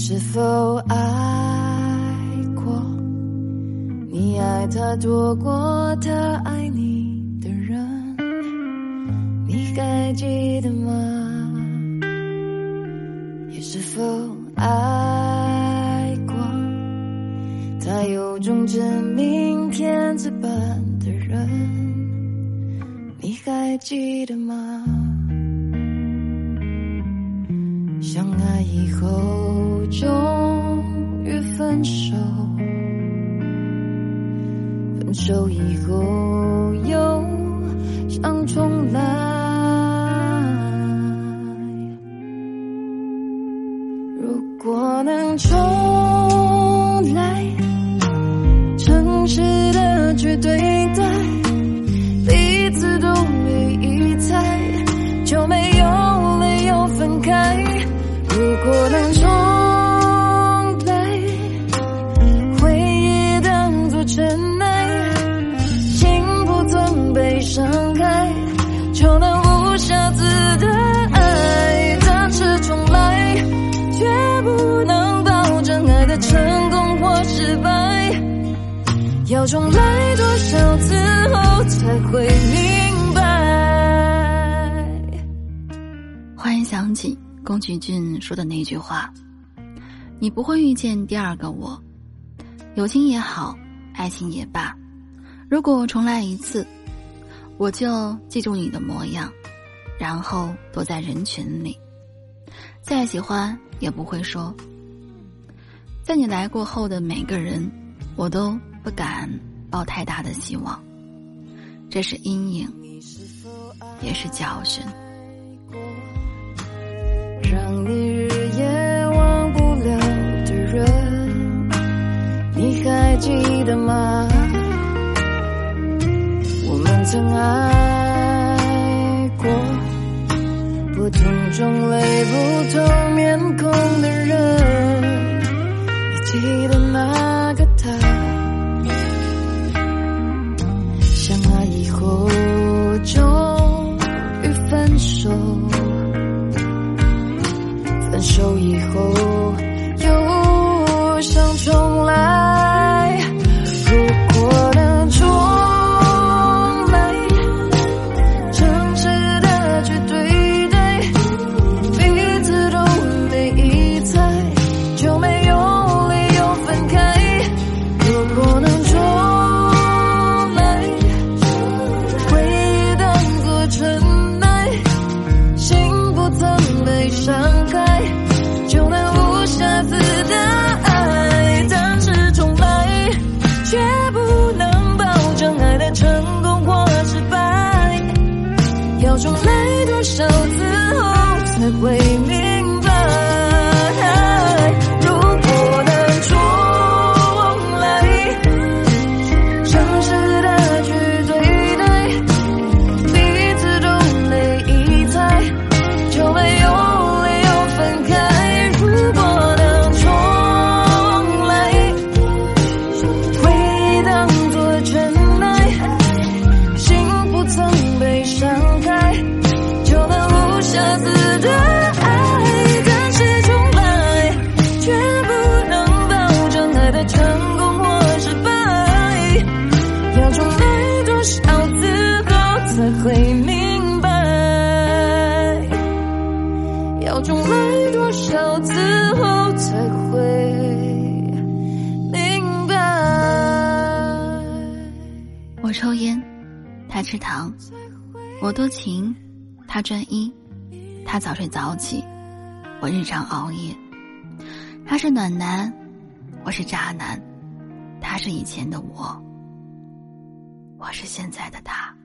是否爱过？你爱他多过他爱你的人，你还记得吗？你是否爱过？他有种真命天子般的人，你还记得吗？相爱以后终于分手，分手以后又想重来。如果能重来，诚实的绝对要重来多少次后才会明白？忽然想起宫崎骏说的那句话：“你不会遇见第二个我。友情也好，爱情也罢，如果重来一次，我就记住你的模样，然后躲在人群里，再喜欢也不会说。在你来过后的每个人，我都不敢抱太大的希望。这是阴影，也是教训。”让你日夜忘不了的人，你还记得吗？我们曾爱过，不同种类、不同面孔的人，你记得来各自的爱但是重来却不能保证爱的成功或失败。要重来多少次后才会明白要重来多少次后才会明白我抽烟他吃糖我多情他专一。他早睡早起，我日常熬夜。他是暖男，我是渣男；他是以前的我，我是现在的他。